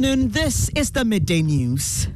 afternoon. This is the midday news.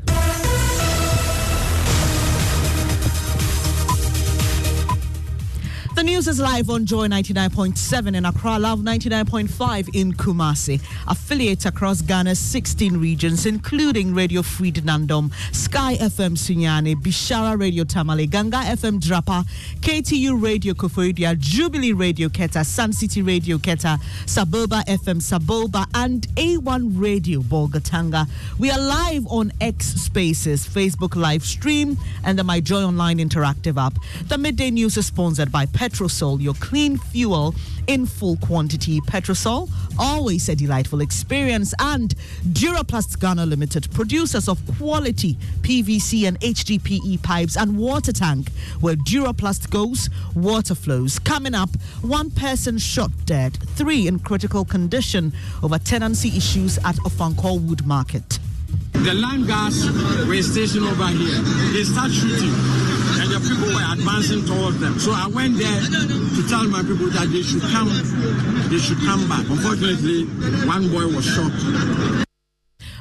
The news is live on Joy 99.7 in Accra, Love 99.5 in Kumasi. Affiliates across Ghana's 16 regions, including Radio Free Nandom, Sky FM Sunyani, Bishara Radio Tamale, Ganga FM Drapa, KTU Radio Koforidua, Jubilee Radio Keta, Sun City Radio Keta, Saboba FM Saboba, and A1 Radio Bolgatanga. We are live on X Spaces, Facebook live stream, and the My Joy Online interactive app. The midday news is sponsored by Petrosol, your clean fuel in full quantity. Petrosol, always a delightful experience. And Duraplast Ghana Limited, producers of quality PVC and HDPE pipes and water tank, where Duraplast goes, water flows. Coming up, one person shot dead, three in critical condition over tenancy issues at Ofankor Wood Market. The land gas were stationed over here. They start shooting people were advancing towards them. So I went there to tell my people that they should come, they should come back. Unfortunately, one boy was shot.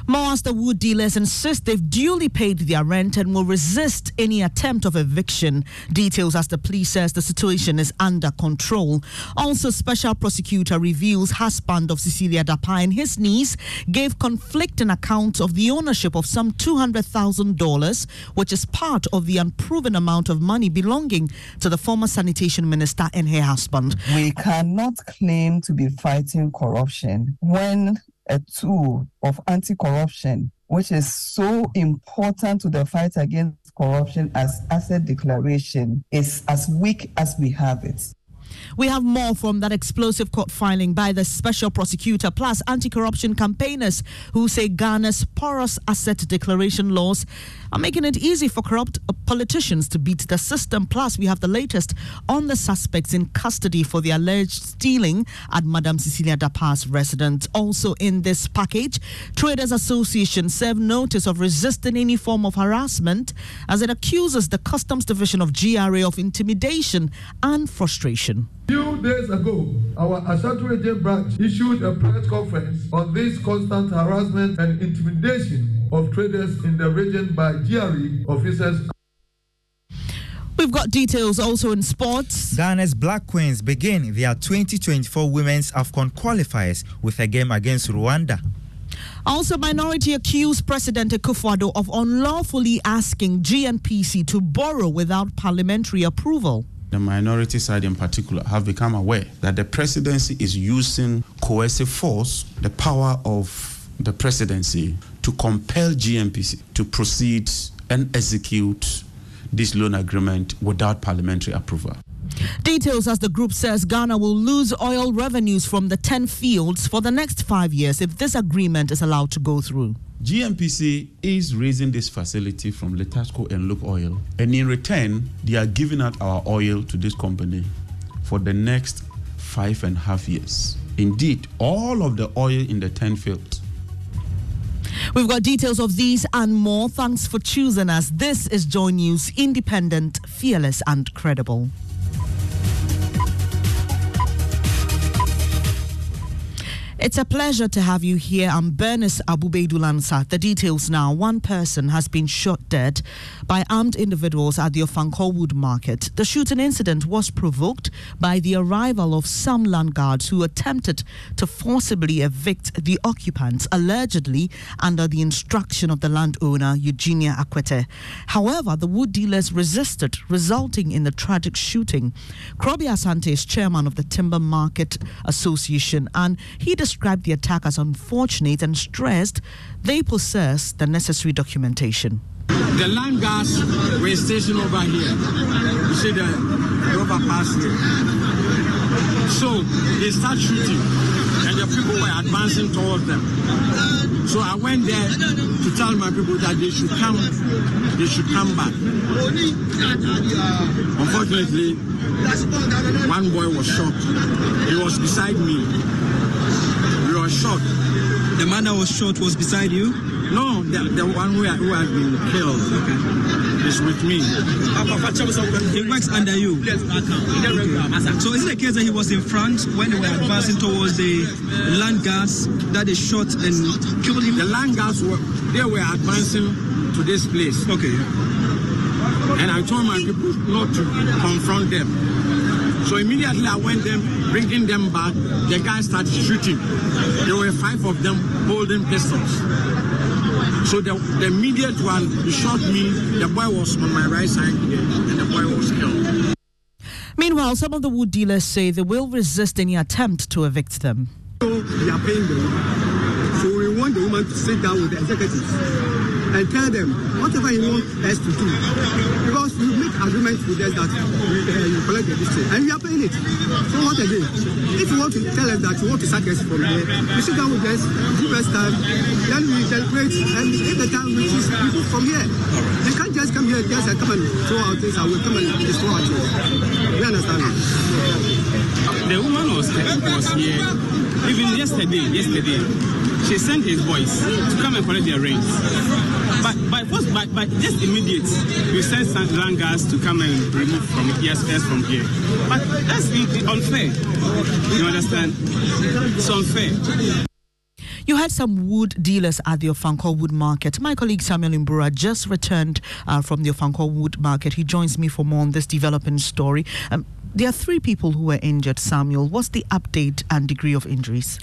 More the wood dealers insist they've duly paid their rent and will resist any attempt of eviction. Details as the police says the situation is under control. Also, special prosecutor reveals husband of Cecilia Dapaah and his niece gave conflicting accounts of the ownership of some $200,000, which is part of the unproven amount of money belonging to the former sanitation minister and her husband. We cannot claim to be fighting corruption when a tool of anti corruption, which is so important to the fight against corruption as asset declaration, is as weak as we have it. We have more from that explosive court filing by the special prosecutor, plus anti corruption campaigners who say Ghana's porous asset declaration laws are making it easy for corrupt politicians to beat the system. Plus, we have the latest on the suspects in custody for the alleged stealing at Madame Cecilia Dapaah's residence. Also, in this package, Traders Association served notice of resisting any form of harassment as it accuses the Customs Division of GRA of intimidation and frustration. Few days ago, our Ashanti Region branch issued a press conference on this constant harassment and intimidation of traders in the region by GRE officers. We've got details also in sports. Ghana's Black Queens begin their 2024 Women's AFCON qualifiers with a game against Rwanda. Also, minority accused President Akufo-Addo of unlawfully asking GNPC to borrow without parliamentary approval the minority side in particular, have become aware that the presidency is using coercive force, the power of the presidency, to compel GNPC to proceed and execute this loan agreement without parliamentary approval. Details as the group says Ghana will lose oil revenues from the 10 fields for the next five years if this agreement is allowed to go through. GNPC is raising this facility from Litasco and Lukoil, and in return, they are giving out our oil to this company for the next five and a half years. Indeed, all of the oil in the 10 fields. We've got details of these and more. Thanks for choosing us. This is Joy News, independent, fearless, and credible. It's a pleasure to have you here. I'm Bernice Abubeidulansa. The details now. One person has been shot dead by armed individuals at the Ofankor Wood Market. The shooting incident was provoked by the arrival of some land guards who attempted to forcibly evict the occupants, allegedly under the instruction of the landowner, Eugenia Akwete. However, the wood dealers resisted, resulting in the tragic shooting. Krobi Asante is chairman of the Timber Market Association, and he described the attack as unfortunate and stressed they possess the necessary documentation. The land gas were stationed over here. You see the overpass here. So they start shooting and the people were advancing towards them. So I went there to tell my people that they should come, they should come back. Unfortunately, one boy was shot. He was beside me. We were shot. the man that was shot was beside you? No, the, the one who, who has been killed okay. is with me. He works under you. So is it the case that he was in front when they were advancing towards the land guards that they shot and killed him? The land guards were they were advancing to this place. Okay. And I told my people not to confront them. So immediately I went them, bringing them back. The guys started shooting. There were five of them holding pistols. So the, the immediate one, shot me. The boy was on my right side and the boy was killed. Meanwhile, some of the wood dealers say they will resist any attempt to evict them. So we are paying the woman. So we want the woman to sit down with the executives and tell them whatever you want us to do. Because we make agreements with us that we, uh, you collect the district and we are paying it. So what again? If you want to tell us that you want to sack us from here, you sit down with us, give us time, then we deliberate and if the time reaches, move from here. You can't just come here just and come and throw out things and we come and destroy our things. We understand. The woman was, was here even yesterday, yesterday, she sent his boys to come and collect their rings. But by first, by, by just immediate, we sent some langars to come and remove from here, first from here. But that's unfair. You understand? It's unfair. You had some wood dealers at the Ofankor Wood Market. My colleague Samuel Imbura just returned uh, from the Ofankor Wood Market. He joins me for more on this developing story. Um, there are three people who were injured, Samuel. What's the update and degree of injuries?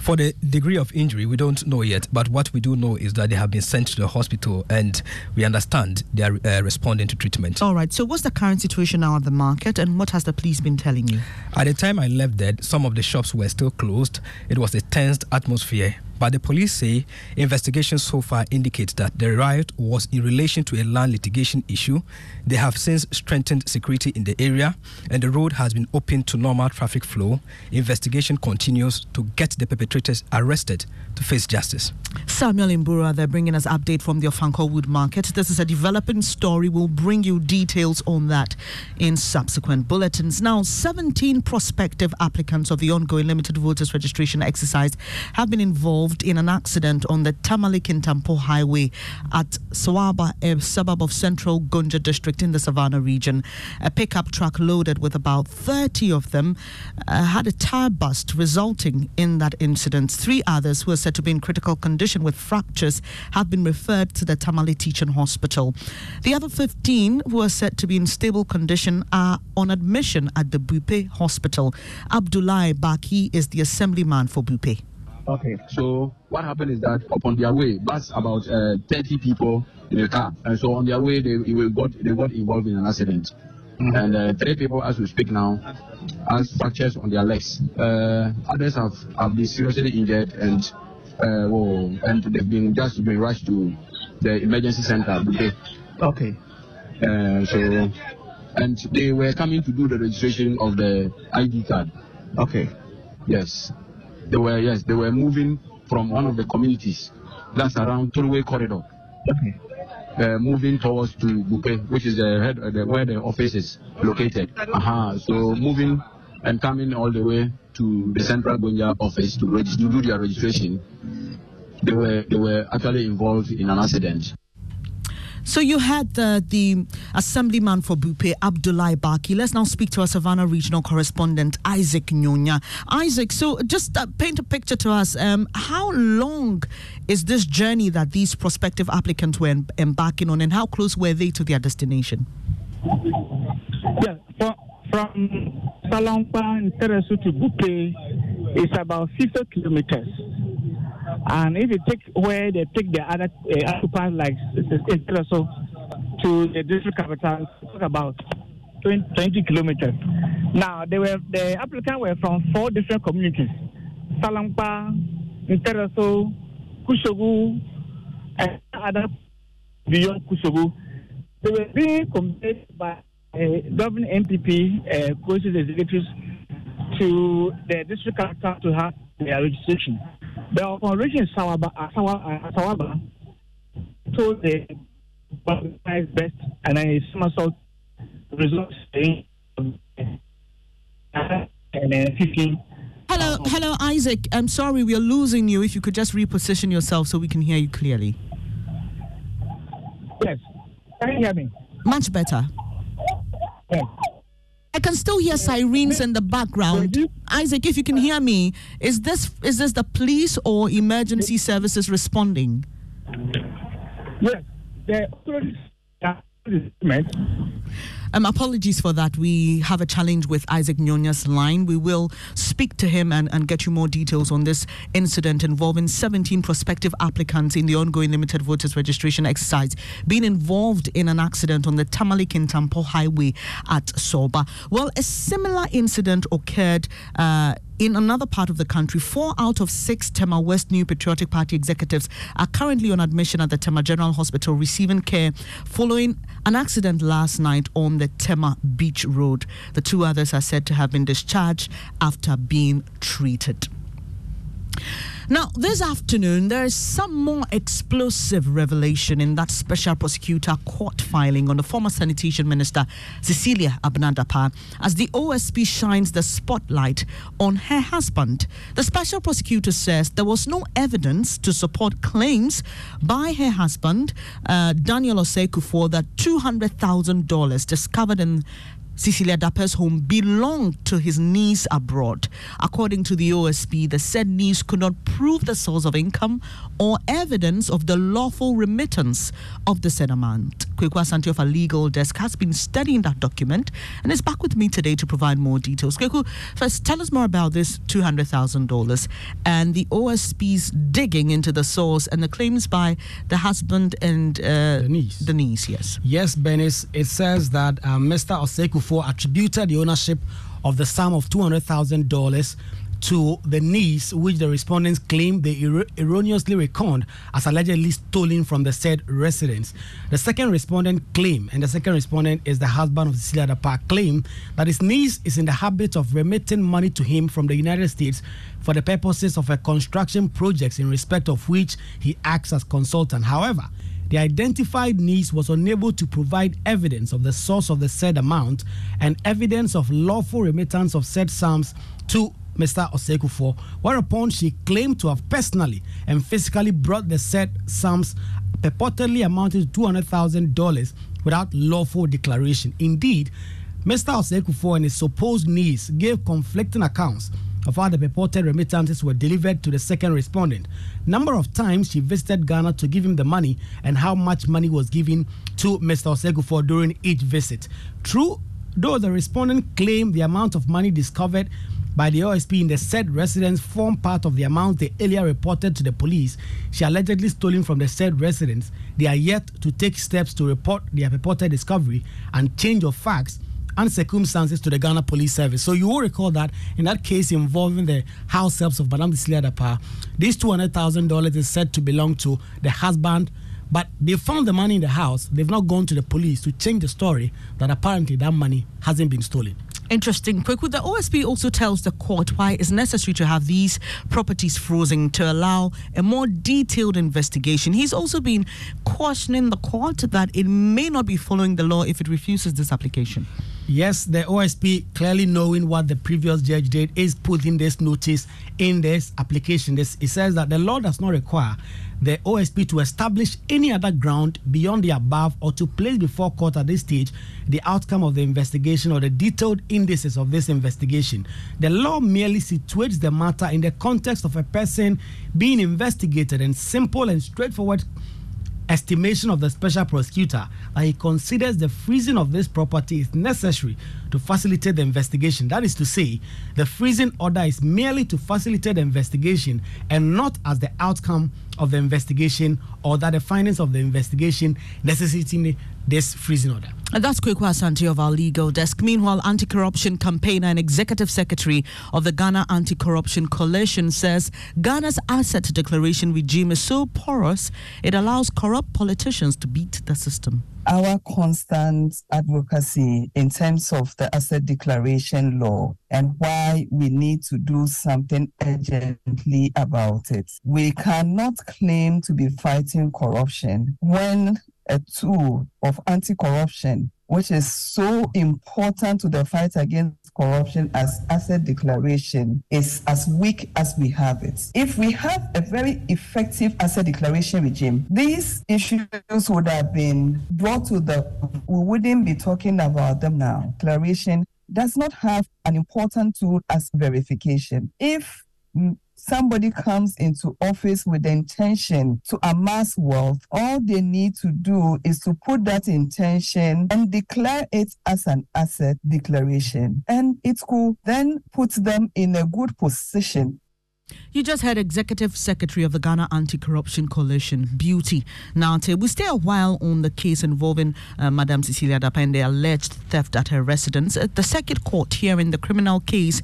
For the degree of injury, we don't know yet, but what we do know is that they have been sent to the hospital and we understand they are uh, responding to treatment. All right, so what's the current situation now at the market and what has the police been telling you? At the time I left there, some of the shops were still closed. It was a tensed atmosphere Bye but the police say investigations so far indicate that the riot was in relation to a land litigation issue. They have since strengthened security in the area and the road has been opened to normal traffic flow. Investigation continues to get the perpetrators arrested to face justice. Samuel Imbura, they're bringing us update from the Ofankor Wood Market. This is a developing story. We'll bring you details on that in subsequent bulletins. Now, 17 prospective applicants of the ongoing limited voters registration exercise have been involved involved in an accident on the Tamale Kintampo Highway at Sawaba, a suburb of central Gonja district in the Savannah region. A pickup truck loaded with about 30 of them uh, had a tire bust, resulting in that incident. Three others who are said to be in critical condition with fractures have been referred to the Tamale Teaching Hospital. The other 15 who are said to be in stable condition are on admission at the Buipe Hospital. Abdullah Baki is the assemblyman for Buipe. Okay. So what happened is that upon their way, bus about uh, 30 people in a car, and so on their way they, they got they got involved in an accident. Mm-hmm. And uh, three people, as we speak now, have fractures on their legs. Uh, others have, have been seriously injured and uh, well, and they've been just been rushed to the emergency center. Okay. Okay. Uh, so, and they were coming to do the registration of the ID card. Okay. Yes. They were yes, they were moving from one of the communities that's around Turway corridor. Okay. Uh, moving towards to Buipe, which is the head uh, the, where the office is located. Uh-huh. So moving and coming all the way to the central Gonja office to, register, to do their registration. They were they were actually involved in an accident. So you had the, the assemblyman for Buipe, Abdullah Baki. Let's now speak to our Savannah regional correspondent, Isaac Nyonya. Isaac, so just uh, paint a picture to us. Um, how long is this journey that these prospective applicants were embarking on, and how close were they to their destination? Yeah, from, from Salongpa and Teresu to Buipe, it's about 50 kilometers. And if you take where they take the other uh, occupants like so to the district capital, talk about 20, 20 kilometers. Now they were the applicants were from four different communities: Salampa, Intereso, Kushogu, and other beyond Kushogu. They were being compared by uh, government NPP uh, coaches executives to the district capital to have their registration. The operation Sawaba, Sawaba, Sawaba told the best and then a somersault results uh, and then 15 Hello, hello, Isaac. I'm sorry, we are losing you. If you could just reposition yourself so we can hear you clearly. Yes. Can you hear me? Much better. Yes. I can still hear sirens in the background. Isaac, if you can hear me, is this is this the police or emergency services responding? Yes. The authorities um, apologies for that. We have a challenge with Isaac Nyonya's line. We will speak to him and, and get you more details on this incident involving 17 prospective applicants in the ongoing limited voters registration exercise being involved in an accident on the Tamale Kintampo Highway at Soba. Well, a similar incident occurred. Uh, in another part of the country, four out of six Tema West New Patriotic Party executives are currently on admission at the Tema General Hospital receiving care following an accident last night on the Tema Beach Road. The two others are said to have been discharged after being treated. Now, this afternoon, there is some more explosive revelation in that special prosecutor court filing on the former sanitation minister, Cecilia Abena-Dapaah, as the OSP shines the spotlight on her husband. The special prosecutor says there was no evidence to support claims by her husband, uh, Daniel Osei Kufuor, that $200,000 discovered in Cecilia Dapaah's home belonged to his niece abroad. According to the OSP, the said niece could not prove the source of income or evidence of the lawful remittance of the said amount. Kweku Asante of our legal desk has been studying that document and is back with me today to provide more details. Kweku, first tell us more about this $200,000 and the OSP's digging into the source and the claims by the husband and uh, the niece. The niece, yes. Yes, Benis. It says that uh, Mr. Osei Kufuor attributed the ownership of the sum of $200,000 to the niece, which the respondents claim they er- erroneously reckoned as allegedly stolen from the said residence. The second respondent claim, and the second respondent is the husband of Cecilia Dapaah, claim that his niece is in the habit of remitting money to him from the United States for the purposes of a construction projects in respect of which he acts as consultant. However, the identified niece was unable to provide evidence of the source of the said amount and evidence of lawful remittance of said sums to Mr. Osei Kufuor, whereupon she claimed to have personally and physically brought the said sums purportedly amounting to $200,000 without lawful declaration. Indeed, Mr. Osei Kufuor and his supposed niece gave conflicting accounts of how the purported remittances were delivered to the second respondent. Number of times she visited Ghana to give him the money and how much money was given to Mr. Osei Kufuor during each visit. True, though the respondent claimed the amount of money discovered by the OSP in the said residence form part of the amount they earlier reported to the police she allegedly stolen from the said residence. They are yet to take steps to report their purported discovery and change of facts and circumstances to the Ghana Police Service. So you will recall that in that case involving the house helps of Madame Cecilia Dapaah, this $200,000 is said to belong to the husband, but they found the money in the house. They've not gone to the police to change the story that apparently that money hasn't been stolen. Interesting. Kweku, the OSP also tells the court why it's necessary to have these properties frozen to allow a more detailed investigation. He's also been cautioning the court that it may not be following the law if it refuses this application. Yes, the OSP, clearly knowing what the previous judge did, is putting this notice in this application. This, it says that the law does not require the OSP to establish any other ground beyond the above or to place before court at this stage the outcome of the investigation or the detailed indices of this investigation. The law merely situates the matter in the context of a person being investigated and simple and straightforward estimation of the special prosecutor that he considers the freezing of this property is necessary to facilitate the investigation. That is to say, the freezing order is merely to facilitate the investigation and not as the outcome of the investigation or that the findings of the investigation necessitating this freezing order. And that's Kweku Asante of our legal desk. Meanwhile, anti corruption campaigner and executive secretary of the Ghana Anti Corruption Coalition says Ghana's asset declaration regime is so porous it allows corrupt politicians to beat the system. Our constant advocacy in terms of the asset declaration law and why we need to do something urgently about it. We cannot claim to be fighting corruption when a tool of anti corruption, which is so important to the fight against corruption as asset declaration is as weak as we have it. If we have a very effective asset declaration regime, these issues would have been brought to the, we wouldn't be talking about them now. Declaration does not have an important tool as verification. If somebody comes into office with the intention to amass wealth, all they need to do is to put that intention and declare it as an asset declaration. And it could then put them in a good position you just heard Executive Secretary of the Ghana Anti-Corruption Coalition, Beauty Narteh. We stay a while on the case involving uh, Madame Cecilia the alleged theft at her residence. Uh, the Circuit Court hearing the criminal case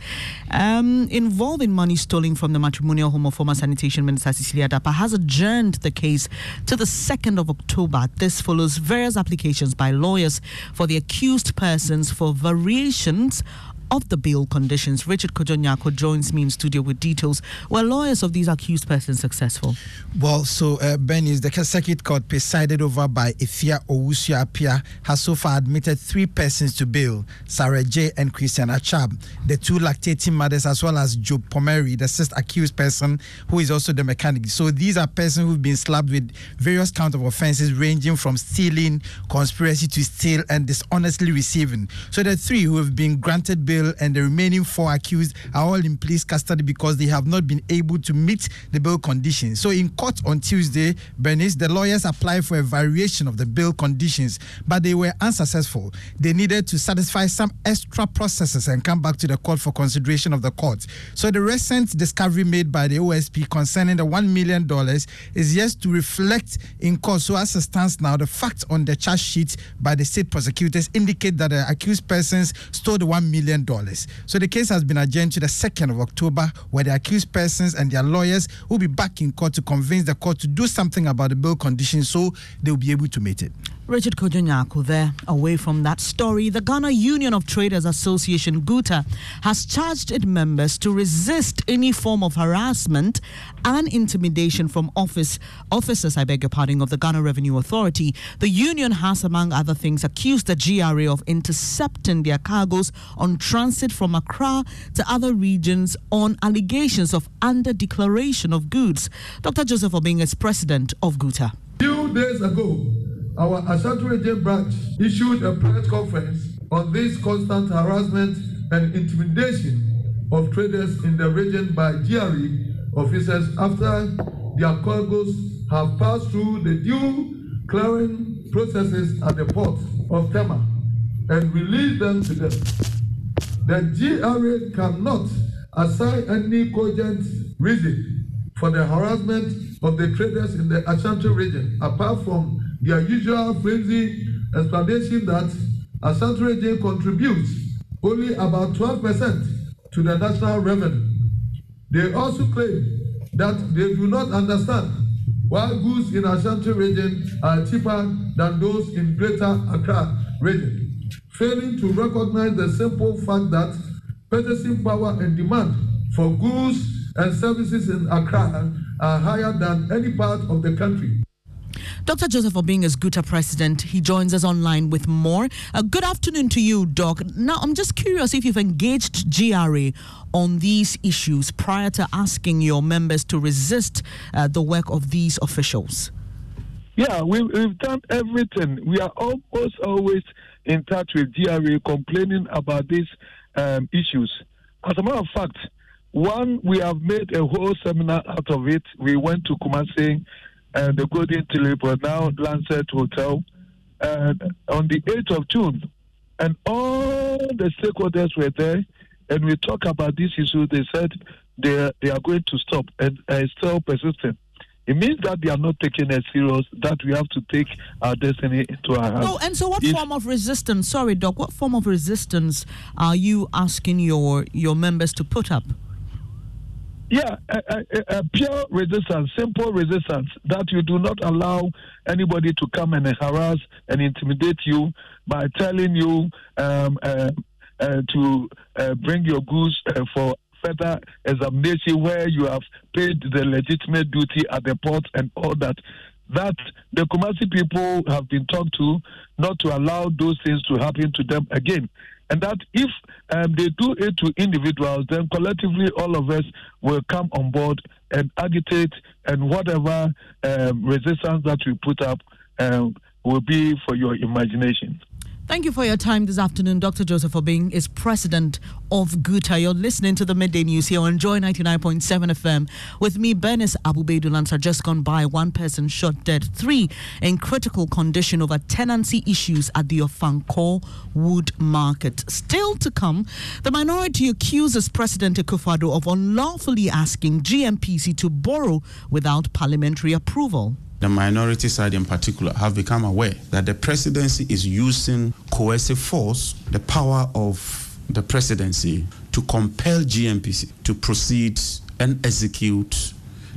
um, involving money stolen from the matrimonial home of former Sanitation Minister Cecilia Dapaah has adjourned the case to the 2nd of October. This follows various applications by lawyers for the accused persons for variations of the bail conditions. Richard Kojonyako joins me in studio with details. Were lawyers of these accused persons successful? Well, so uh, Ben is the circuit court presided over by Ifia Owusu Apia has so far admitted three persons to bail: Sarah J and Christian Achab, the two lactating mothers, as well as Joe Pomeri, the sixth accused person who is also the mechanic. So these are persons who've been slapped with various count of offences ranging from stealing, conspiracy to steal, and dishonestly receiving. So the three who have been granted bail and the remaining four accused are all in police custody because they have not been able to meet the bail conditions. So, in court on Tuesday, Bernice, the lawyers applied for a variation of the bail conditions, but they were unsuccessful. They needed to satisfy some extra processes and come back to the court for consideration of the court. So, the recent discovery made by the OSP concerning the $1 million is yet to reflect in court. So, as it stands now, the facts on the charge sheet by the state prosecutors indicate that the accused persons stole the $1 million. So the case has been adjourned to the 2nd of October, where the accused persons and their lawyers will be back in court to convince the court to do something about the bail conditions so they'll be able to meet it. Richard Kojonyako there. Away from that story, the Ghana Union of Traders Association, GUTA, has charged its members to resist any form of harassment and intimidation from office officers, I beg your pardon, of the Ghana Revenue Authority. The union has, among other things, accused the GRA of intercepting their cargoes on transit from Accra to other regions on allegations of under declaration of goods. Dr. Joseph Obeng is president of GUTA. Few days ago, our Ashanti branch issued a press conference on this constant harassment and intimidation of traders in the region by GRE officers after their cargoes have passed through the due clearing processes at the port of Tema and released them to them. The GRA cannot assign any cogent reason for the harassment of the traders in the Ashanti region apart from their usual flimsy explanation that Ashanti region contributes only about 12% to the national revenue. They also claim that they do not understand why goods in Ashanti region are cheaper than those in Greater Accra region, failing to recognize the simple fact that purchasing power and demand for goods and services in Accra are higher than any part of the country. Dr. Joseph Obeng is GUTA president. He joins us online with more. Uh, good afternoon to you, Doc. Now, I'm just curious if you've engaged GRA on these issues prior to asking your members to resist uh, the work of these officials. Yeah, we, we've done everything. We are almost always in touch with GRA complaining about these um, issues. As a matter of fact, one, we have made a whole seminar out of it. We went to Kumasi and the Golden Tulip now Lancet Hotel and on the 8th of June. And all the stakeholders were there, and we talked about this issue. They said they, they are going to stop, and uh, still persistent. It means that they are not taking it serious, that we have to take our destiny into our hands. Oh, and so what if, form of resistance, sorry, Doc, what form of resistance are you asking your, your members to put up? Yeah, a, a, a, pure resistance, simple resistance that you do not allow anybody to come and harass and intimidate you by telling you um, uh, uh, to uh, bring your goods uh, for further examination where you have paid the legitimate duty at the port and all that. That the Kumasi people have been talked to not to allow those things to happen to them again. and that if um, they do it to individuals, then collectively all of us will come on board and agitate, and whatever um, resistance that we put up um, will be for your imagination. Thank you for your time this afternoon, Dr. Joseph Obeng is president of GUTA. You're listening to the Midday News here on Joy 99.7 FM with me, Bernice Benis Abubeidulansa. Just gone by, one person shot dead, three in critical condition over tenancy issues at the Ofankor Wood Market. Still to come, the minority accuses President Akufo-Addo of unlawfully asking GNPC to borrow without parliamentary approval the minority side in particular, have become aware that the presidency is using coercive force, the power of the presidency, to compel GNPC to proceed and execute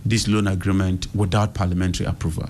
this loan agreement without parliamentary approval.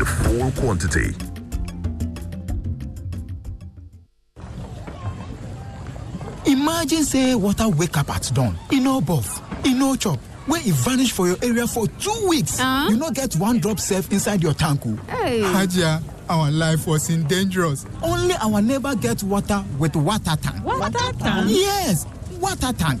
in full quantity. Imagine say water wake up at dawn, e no buff, e no chop, wey e vanish for your area for two weeks. Uh? You no get one drop safe inside your tank o. Hey. Hajia, our life was in dangerous. Only our neighbor get water with water tank. Water tank? Yes, water tank.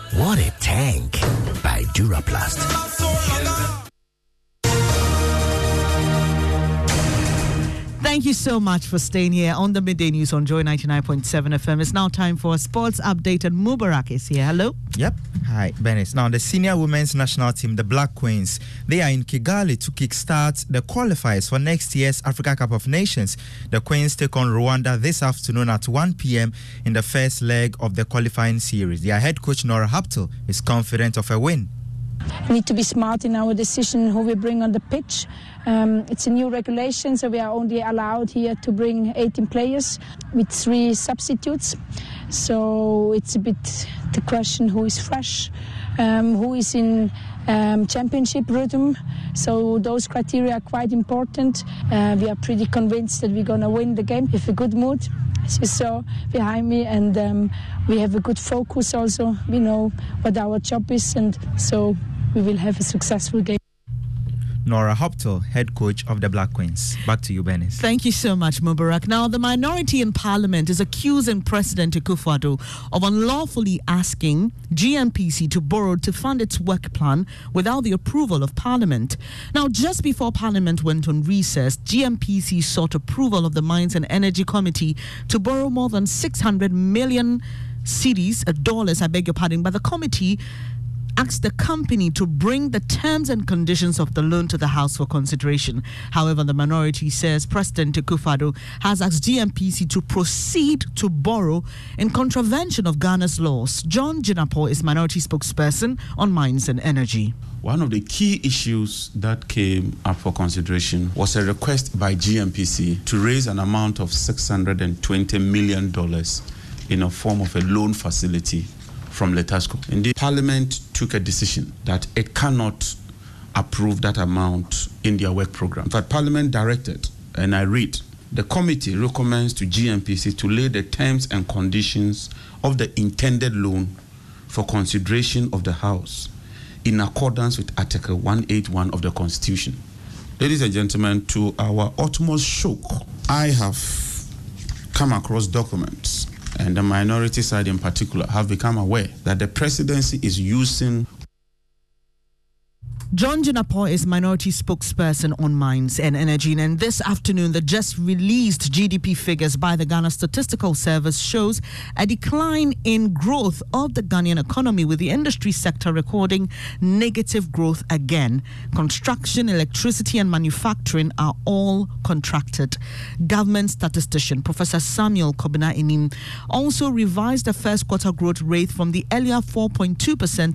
What a tank by Duraplast. Thank you so much for staying here on the Midday News on Joy 99.7 FM. It's now time for a sports update, and Mubarak is here. Hello. Yep. Hi, Benis. Now, the senior women's national team, the Black Queens, they are in Kigali to kickstart the qualifiers for next year's Africa Cup of Nations. The Queens take on Rwanda this afternoon at 1 p.m. in the first leg of the qualifying series. Their head coach, Nora Haptel, is confident of a win. We need to be smart in our decision who we bring on the pitch. Um, it's a new regulation, so we are only allowed here to bring 18 players with three substitutes. So it's a bit the question who is fresh, um, who is in um, championship rhythm. So those criteria are quite important. Uh, we are pretty convinced that we're going to win the game with a good mood as you saw behind me, and um, we have a good focus also. We know what our job is, and so we will have a successful game. Nora Hoptel, head coach of the Black Queens. Back to you, Benis. Thank you so much, Mubarak. Now, the minority in parliament is accusing President Akufo-Addo of unlawfully asking GNPC to borrow to fund its work plan without the approval of parliament. Now, just before parliament went on recess, GNPC sought approval of the Mines and Energy Committee to borrow more than 600 million cedis, uh, dollars, I beg your pardon, but the committee asked the company to bring the terms and conditions of the loan to the House for consideration. However, the minority says President Akufo-Addo has asked GNPC to proceed to borrow in contravention of Ghana's laws. John Jinapor is minority spokesperson on mines and energy. One of the key issues that came up for consideration was a request by GNPC to raise an amount of $620 million in a form of a loan facility from Litasco. Indeed, Parliament took a decision that it cannot approve that amount in their work program. But Parliament directed, and I read, the committee recommends to GNPC to lay the terms and conditions of the intended loan for consideration of the House in accordance with Article 181 of the Constitution. Ladies and gentlemen, to our utmost shock, I have come across documents and the minority side in particular have become aware that the presidency is using John Jinapor is minority spokesperson on mines and energy. And this afternoon, the just released GDP figures by the Ghana Statistical Service shows a decline in growth of the Ghanaian economy, with the industry sector recording negative growth again. Construction, electricity, and manufacturing are all contracted. Government statistician Professor Samuel Kobina Annim also revised the first quarter growth rate from the earlier 4.2%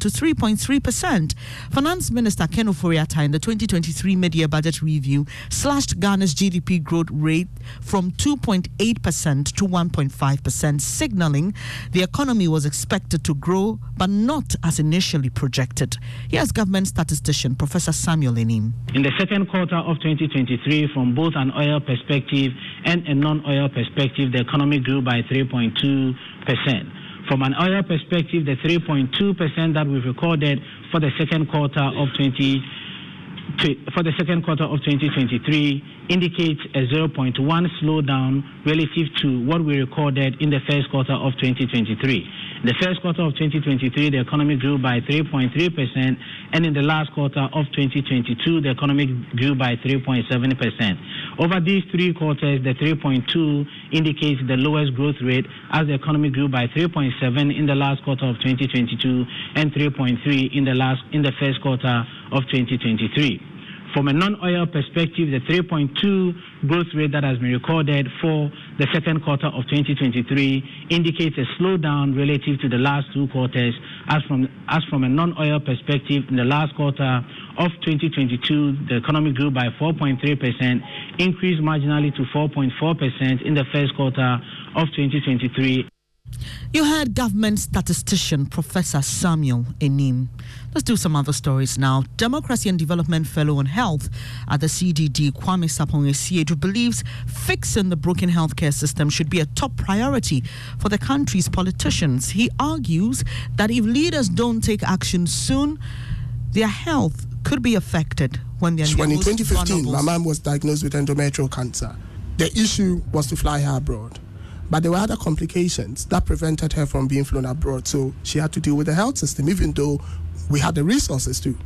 to 3.3%. Finance Minister Ken Ofori-Atta in the 2023 mid-year budget review slashed Ghana's GDP growth rate from 2.8% to 1.5%, signaling the economy was expected to grow, but not as initially projected. Here's government statistician Professor Samuel Annim. In the second quarter of 2023, from both an oil perspective and a non-oil perspective, the economy grew by 3.2 percent. From an oil perspective, the 3.2% that we've recorded for the second quarter of 20 for the second quarter of 2023 indicates a 0.1 slowdown relative to what we recorded in the first quarter of 2023. In the first quarter of 2023, the economy grew by 3.3%, and in the last quarter of 2022, the economy grew by 3.7%. Over these three quarters, the 3.2 indicates the lowest growth rate as the economy grew by 3.7 in the last quarter of 2022 and 3.3 in the last in the first quarter of 2023. From a non-oil perspective, the 3.2 growth rate that has been recorded for the second quarter of 2023 indicates a slowdown relative to the last two quarters. As from as from a non-oil perspective, in the last quarter of 2022, the economy grew by 4.3%, increased marginally to 4.4% in the first quarter of 2023. You heard government statistician Professor Samuel Annim. Let's do some other stories now. Democracy and Development Fellow on Health at the CDD, Kwame Sarpong Asiedu, believes fixing the broken healthcare system should be a top priority for the country's politicians. He argues that if leaders don't take action soon, their health could be affected when they're when in most 2015 my mom was diagnosed with endometrial cancer the issue was to fly her abroad but there were other complications that prevented her from being flown abroad so she had to deal with the health system even though we had the resources to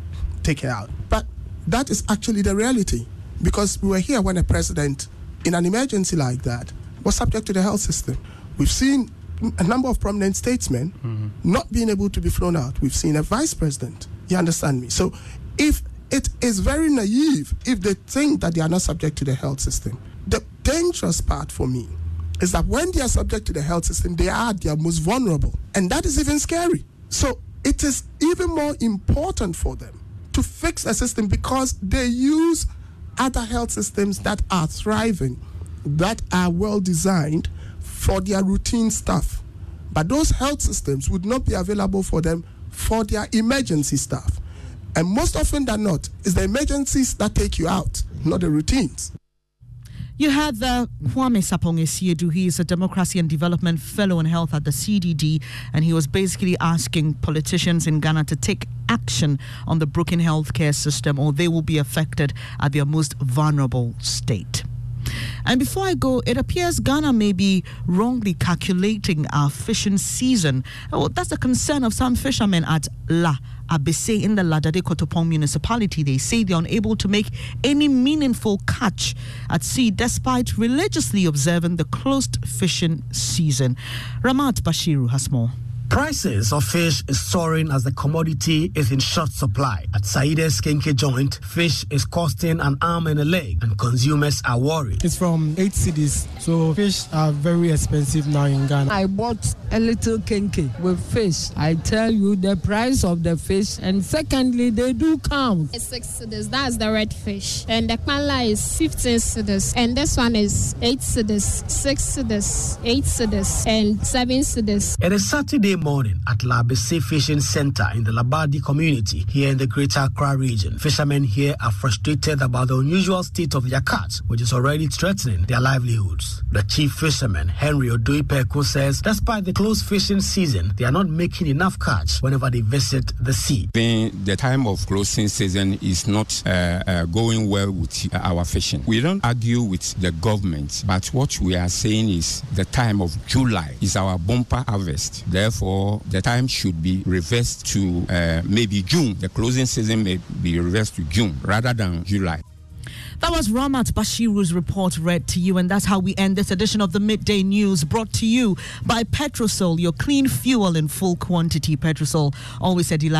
take her out but that is actually the reality because we were here when a president in an emergency like that was subject to the health system we've seen a number of prominent statesmen mm-hmm. not being able to be flown out. We've seen a vice president. You understand me? So if it is very naive if they think that they are not subject to the health system, the dangerous part for me is that when they are subject to the health system, they are their most vulnerable. And that is even scary. So it is even more important for them to fix a system because they use other health systems that are thriving, that are well designed for their routine stuff. But those health systems would not be available for them for their emergency stuff. And most often than not, it's the emergencies that take you out, not the routines. You had the Kwame Sarpong Asiedu. He is a Democracy and Development Fellow in Health at the CDD, and he was basically asking politicians in Ghana to take action on the broken healthcare system, or they will be affected at their most vulnerable state. And before I go, it appears Ghana may be wrongly calculating our fishing season. Oh, that's the concern of some fishermen at La Abese in the La Dade Kotopon municipality. They say they're unable to make any meaningful catch at sea despite religiously observing the closed fishing season. Ramat Bashiru has more. Prices of fish is soaring as the commodity is in short supply. At Saide's Kenke joint, fish is costing an arm and a leg, and consumers are worried. It's from eight cities, so fish are very expensive now in Ghana. I bought a little kenke with fish. I tell you the price of the fish, and secondly, they do count. It's six cedis. That's the red fish. And the kpala is 15 cedis. And this one is 8 cedis, 6 cedis, 8 cedis, and 7 cedis. It is Saturday morning at Labese Fishing Center in the Labadi community here in the Greater Accra region. Fishermen here are frustrated about the unusual state of their catch, which is already threatening their livelihoods. The chief fisherman, Henry Odoipeko, says despite the close fishing season, they are not making enough catch whenever they visit the sea. The, the time of closing season is not uh, uh, going well with our fishing. We don't argue with the government, but what we are saying is the time of July is our bumper harvest. Therefore, therefore the time should be reversed to uh, maybe June. The closing season may be reversed to June rather than July. That was Ramat Bashiru's report read to you, and that's how we end this edition of the Midday News brought to you by Petrosol, your clean fuel in full quantity. Petrosol, always a delight.